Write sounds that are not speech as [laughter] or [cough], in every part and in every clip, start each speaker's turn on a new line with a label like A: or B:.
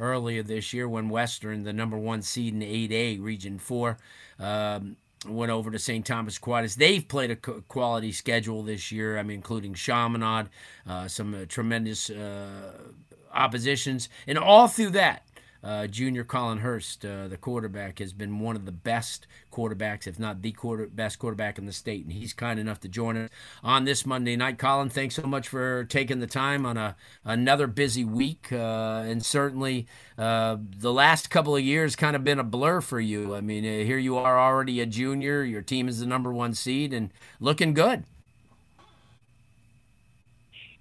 A: earlier this year when Western, the number one seed in 8A, Region 4, um, went over to St. Thomas Aquinas. They've played a quality schedule this year, I mean, including Chaminade, uh, some uh, tremendous uh, oppositions. And all through that, uh, junior Colin Hurst, uh, the quarterback, has been one of the best quarterbacks, if not the quarter, best quarterback in the state. And he's kind enough to join us on this Monday night. Colin, thanks so much for taking the time on a another busy week. Uh, and certainly uh, the last couple of years kind of been a blur for you. I mean, uh, here you are already a junior. Your team is the number one seed and looking good.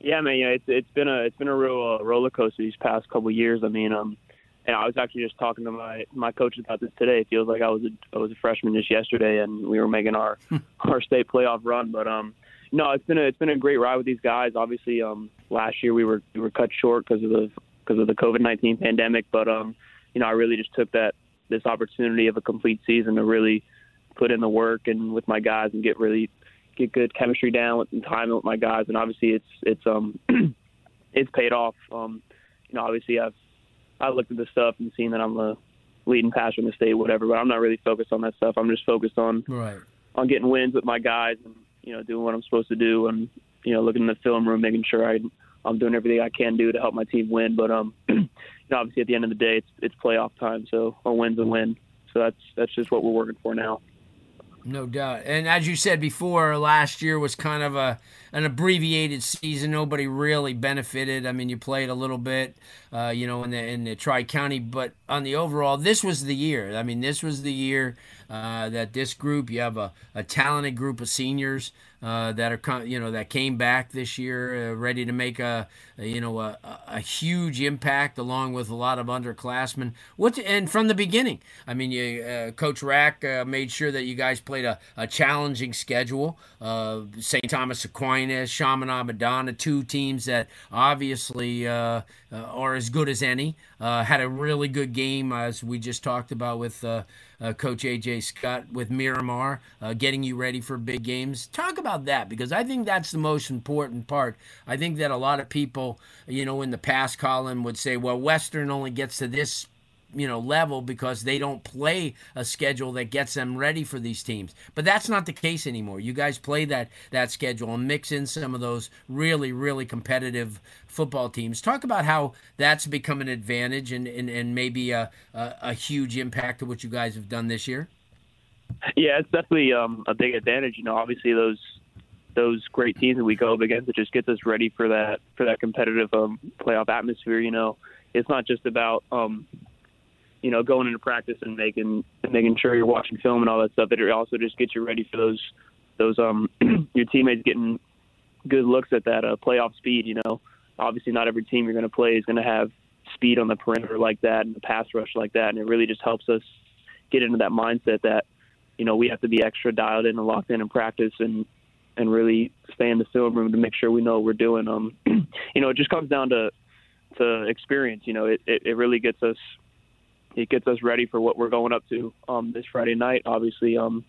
B: Yeah, man. It's it's been a it's been a real uh, roller coaster these past couple of years. I mean, um, and I was actually just talking to my my coach about this today. It feels like I was a I was a freshman just yesterday, and we were making our hmm. [laughs] our state playoff run. But um, no, it's been a it's been a great ride with these guys. Obviously, um, last year we were we were cut short because of the because of the COVID nineteen pandemic. But um, you know, I really just took that this opportunity of a complete season to really put in the work and with my guys and get really get good chemistry down with and time with my guys. And obviously, it's it's um [clears throat] it's paid off. Um, you know, obviously I've I looked at the stuff and seen that I'm the leading passer in the state, whatever. But I'm not really focused on that stuff. I'm just focused on
A: right.
B: on getting wins with my guys and you know doing what I'm supposed to do and you know looking in the film room, making sure I I'm doing everything I can do to help my team win. But um, [clears throat] you know, obviously at the end of the day, it's it's playoff time, so a win's a win. So that's that's just what we're working for now.
A: No doubt. And as you said before, last year was kind of a an abbreviated season. Nobody really benefited. I mean, you played a little bit, uh, you know, in the in the Tri County, but on the overall, this was the year. I mean, this was the year uh, that this group, you have a, a talented group of seniors uh, that are, you know, that came back this year, uh, ready to make a, a you know, a, a, huge impact along with a lot of underclassmen. What and from the beginning, I mean, you, uh, Coach Rack uh, made sure that you guys played a, a challenging schedule. St. Thomas Aquinas, Chaminade Madonna, two teams that obviously are as good as any. had a really good game as we just talked about with uh, Coach AJ Scott with Miramar, uh, getting you ready for big games. Talk about that because I think that's the most important part. I think that a lot of people, you know, in the past, Colin would say, well, Western only gets to this you know level because they don't play a schedule that gets them ready for these teams. But that's not the case anymore. You guys play that that schedule and mix in some of those really really competitive football teams. Talk about how that's become an advantage and and, and maybe a, a, a huge impact of what you guys have done this year.
B: Yeah, it's definitely um, a big advantage. You know, obviously those those great teams that we go up against, it just gets us ready for that for that competitive um, playoff atmosphere. You know, it's not just about um, you know, going into practice and making making sure you're watching film and all that stuff. It also just gets you ready for those those um [clears throat] your teammates getting good looks at that uh, playoff speed. You know, obviously not every team you're going to play is going to have speed on the perimeter like that and the pass rush like that, and it really just helps us get into that mindset that you know we have to be extra dialed in and locked in in practice and and really stay in the film room to make sure we know what we're doing. Um, [clears throat] you know, it just comes down to to experience. You know, it, it, it really gets us it gets us ready for what we're going up to um, this Friday night, obviously. Um,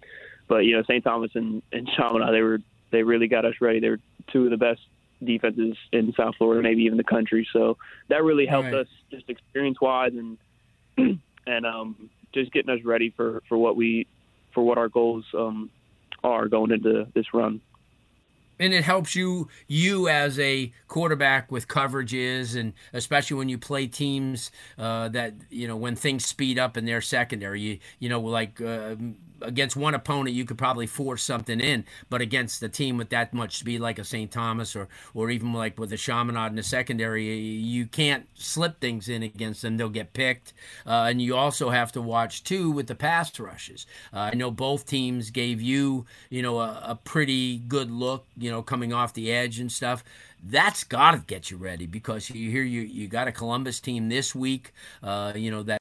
B: but you know, St. Thomas and, and Chaminade, they were they really got us ready. They're two of the best defenses in South Florida, maybe even the country. So that really helped right. us just experience wise and [clears throat] and um, just getting us ready for, for what we for what our goals um, are going into this run
A: and it helps you you as a quarterback with coverages and especially when you play teams uh, that you know when things speed up in their secondary you you know like uh, against one opponent you could probably force something in, but against a team with that much speed like a St. Thomas or or even like with a Chaminade in the secondary, you can't slip things in against them. They'll get picked, uh, and you also have to watch too with the pass rushes. Uh, I know both teams gave you you know a, a pretty good look, you know, coming off the edge and stuff that's got to get you ready because you hear you you got a Columbus team this week, uh, you know that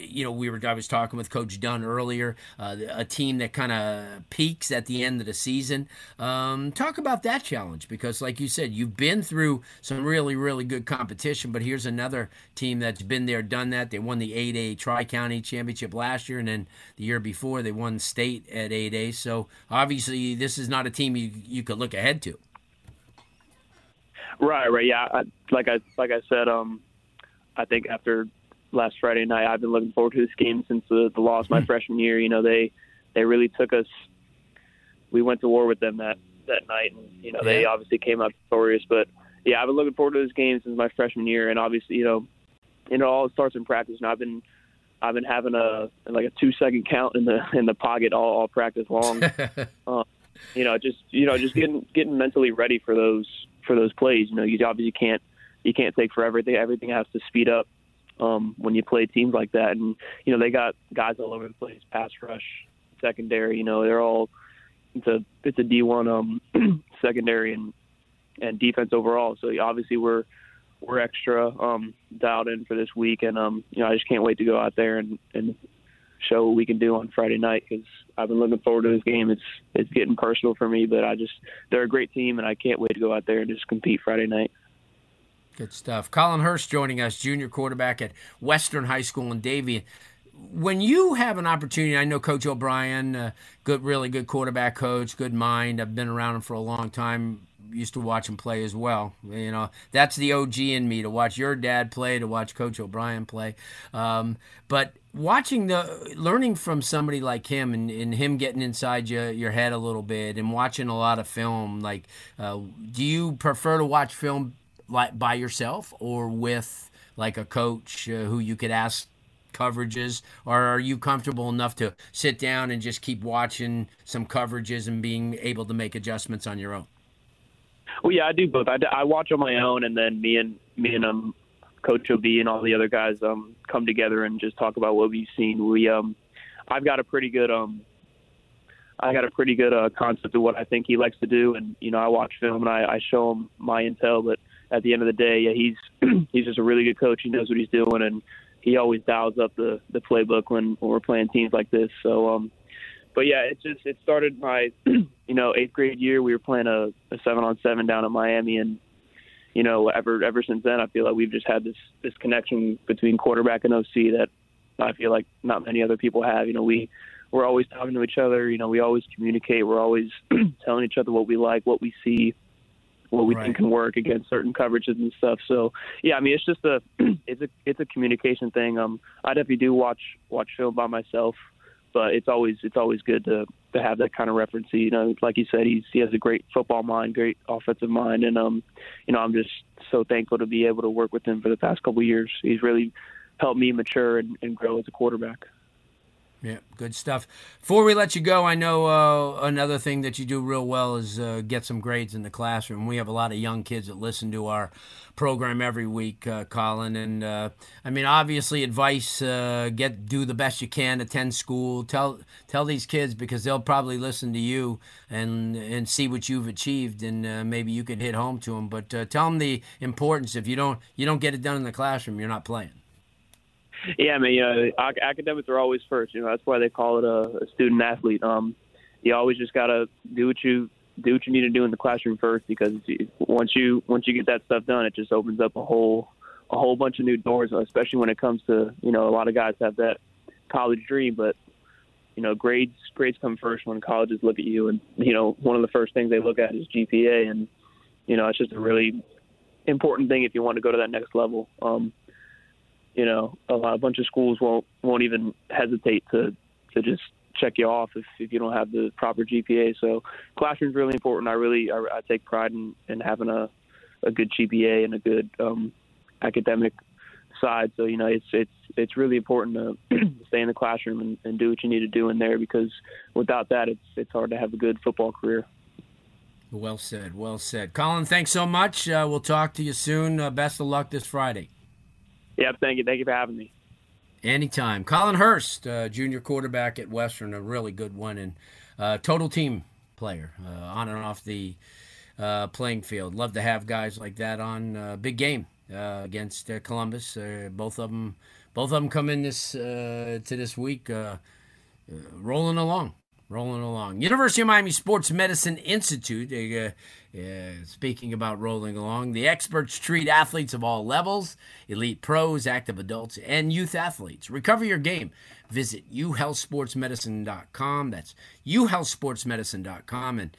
A: you know, we were I was talking with Coach Dunn earlier, uh, a team that kind of peaks at the end of the season. Um, talk about that challenge because, like you said, you've been through some really really good competition, but here's another team that's been there, done that. They won the 8A Tri County Championship last year, and then the year before they won state at 8A. So obviously, this is not a team you you could look ahead to.
B: Right, right, yeah. I, like I like I said, um, I think after last Friday night. I've been looking forward to this game since the, the loss my hmm. freshman year. You know, they they really took us. We went to war with them that that night, and you know yeah. they obviously came out victorious. But yeah, I've been looking forward to this game since my freshman year, and obviously, you know, it all starts in practice. And I've been I've been having a like a two second count in the in the pocket all, all practice long. uh, [laughs] you know, just you know, just getting getting mentally ready for those for those plays. You know, you obviously can't you can't take forever. Everything has to speed up um, when you play teams like that. And you know they got guys all over the place, pass rush, secondary. You know they're all it's a it's a D1 um, [clears throat] secondary and and defense overall. So obviously we're we're extra um, dialed in for this week, and um, you know I just can't wait to go out there and and show what we can do on Friday night because I've been looking forward to this game. It's it's getting personal for me, but I just they're a great team, and I can't wait to go out there and just compete Friday night.
A: Good stuff. Colin Hurst joining us, junior quarterback at Western High School in Davie. When you have an opportunity, I know Coach O'Brien, uh, good, really good quarterback coach, good mind. I've been around him for a long time. Used to watch him play as well. You know, that's the OG in me to watch your dad play, to watch Coach O'Brien play. Um, but watching the learning from somebody like him and, and him getting inside your, your head a little bit and watching a lot of film like uh, do you prefer to watch film like by yourself or with like a coach uh, who you could ask coverages? Or are you comfortable enough to sit down and just keep watching some coverages and being able to make adjustments on your own?
B: Well yeah i do both. I, I watch on my own and then me and me and um coach ob and all the other guys um come together and just talk about what we've seen. We um i've got a pretty good um I got a pretty good uh, concept of what I think he likes to do, and you know I watch film and I, I show him my intel. But at the end of the day, yeah, he's [clears throat] he's just a really good coach. He knows what he's doing, and he always dials up the the playbook when, when we're playing teams like this. So, um, but yeah, it just it started my [clears throat] you know eighth grade year. We were playing a, a seven on seven down in Miami, and you know ever ever since then, I feel like we've just had this this connection between quarterback and OC that I feel like not many other people have. You know, we we're always talking to each other. You know, we always communicate. We're always [clears throat] telling each other what we like, what we see what we right. think can work against certain coverages and stuff. So yeah, I mean it's just a [clears throat] it's a it's a communication thing. Um, I definitely do watch watch film by myself, but it's always it's always good to to have that kind of reference. You know, like you said, he's he has a great football mind, great offensive mind, and um, you know I'm just so thankful to be able to work with him for the past couple of years. He's really helped me mature and, and grow as a quarterback.
A: Yeah, good stuff. Before we let you go, I know uh, another thing that you do real well is uh, get some grades in the classroom. We have a lot of young kids that listen to our program every week, uh, Colin. And uh, I mean, obviously, advice: uh, get do the best you can, attend school, tell tell these kids because they'll probably listen to you and and see what you've achieved, and uh, maybe you can hit home to them. But tell them the importance. If you don't you don't get it done in the classroom, you're not playing.
B: Yeah, I mean, you know, academics are always first. You know, that's why they call it a, a student athlete. Um, you always just gotta do what you do what you need to do in the classroom first, because once you once you get that stuff done, it just opens up a whole a whole bunch of new doors. Especially when it comes to you know, a lot of guys have that college dream, but you know, grades grades come first when colleges look at you, and you know, one of the first things they look at is GPA, and you know, it's just a really important thing if you want to go to that next level. Um, you know, a, lot, a bunch of schools won't won't even hesitate to to just check you off if, if you don't have the proper GPA. So classroom's really important. I really I, I take pride in, in having a a good GPA and a good um, academic side. So you know, it's it's it's really important to [clears throat] stay in the classroom and, and do what you need to do in there because without that, it's it's hard to have a good football career.
A: Well said. Well said. Colin, thanks so much. Uh, we'll talk to you soon. Uh, best of luck this Friday.
B: Yep. Thank you. Thank you for having me.
A: Anytime. Colin Hurst, uh, junior quarterback at Western, a really good one and uh, total team player uh, on and off the uh, playing field. Love to have guys like that on. big game against Columbus. both of them, both of them come in this to this week rolling along rolling along. University of Miami Sports Medicine Institute, uh, uh, speaking about rolling along, the experts treat athletes of all levels, elite pros, active adults, and youth athletes. Recover your game. Visit uhealthsportsmedicine.com. That's uhealthsportsmedicine.com. And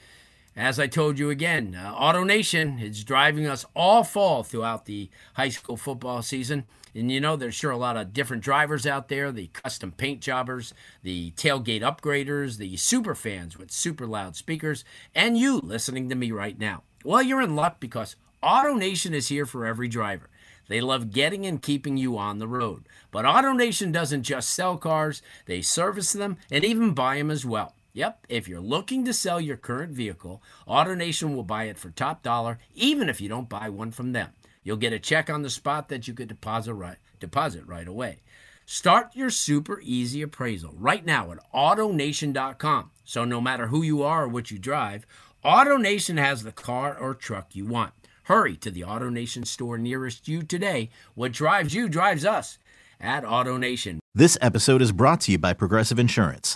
A: as I told you again, uh, AutoNation is driving us all fall throughout the high school football season. And you know, there's sure a lot of different drivers out there the custom paint jobbers, the tailgate upgraders, the super fans with super loud speakers, and you listening to me right now. Well, you're in luck because AutoNation is here for every driver. They love getting and keeping you on the road. But AutoNation doesn't just sell cars, they service them and even buy them as well. Yep, if you're looking to sell your current vehicle, AutoNation will buy it for top dollar, even if you don't buy one from them. You'll get a check on the spot that you could deposit right, deposit right away. Start your super easy appraisal right now at AutoNation.com. So no matter who you are or what you drive, AutoNation has the car or truck you want. Hurry to the AutoNation store nearest you today. What drives you drives us at AutoNation.
C: This episode is brought to you by Progressive Insurance.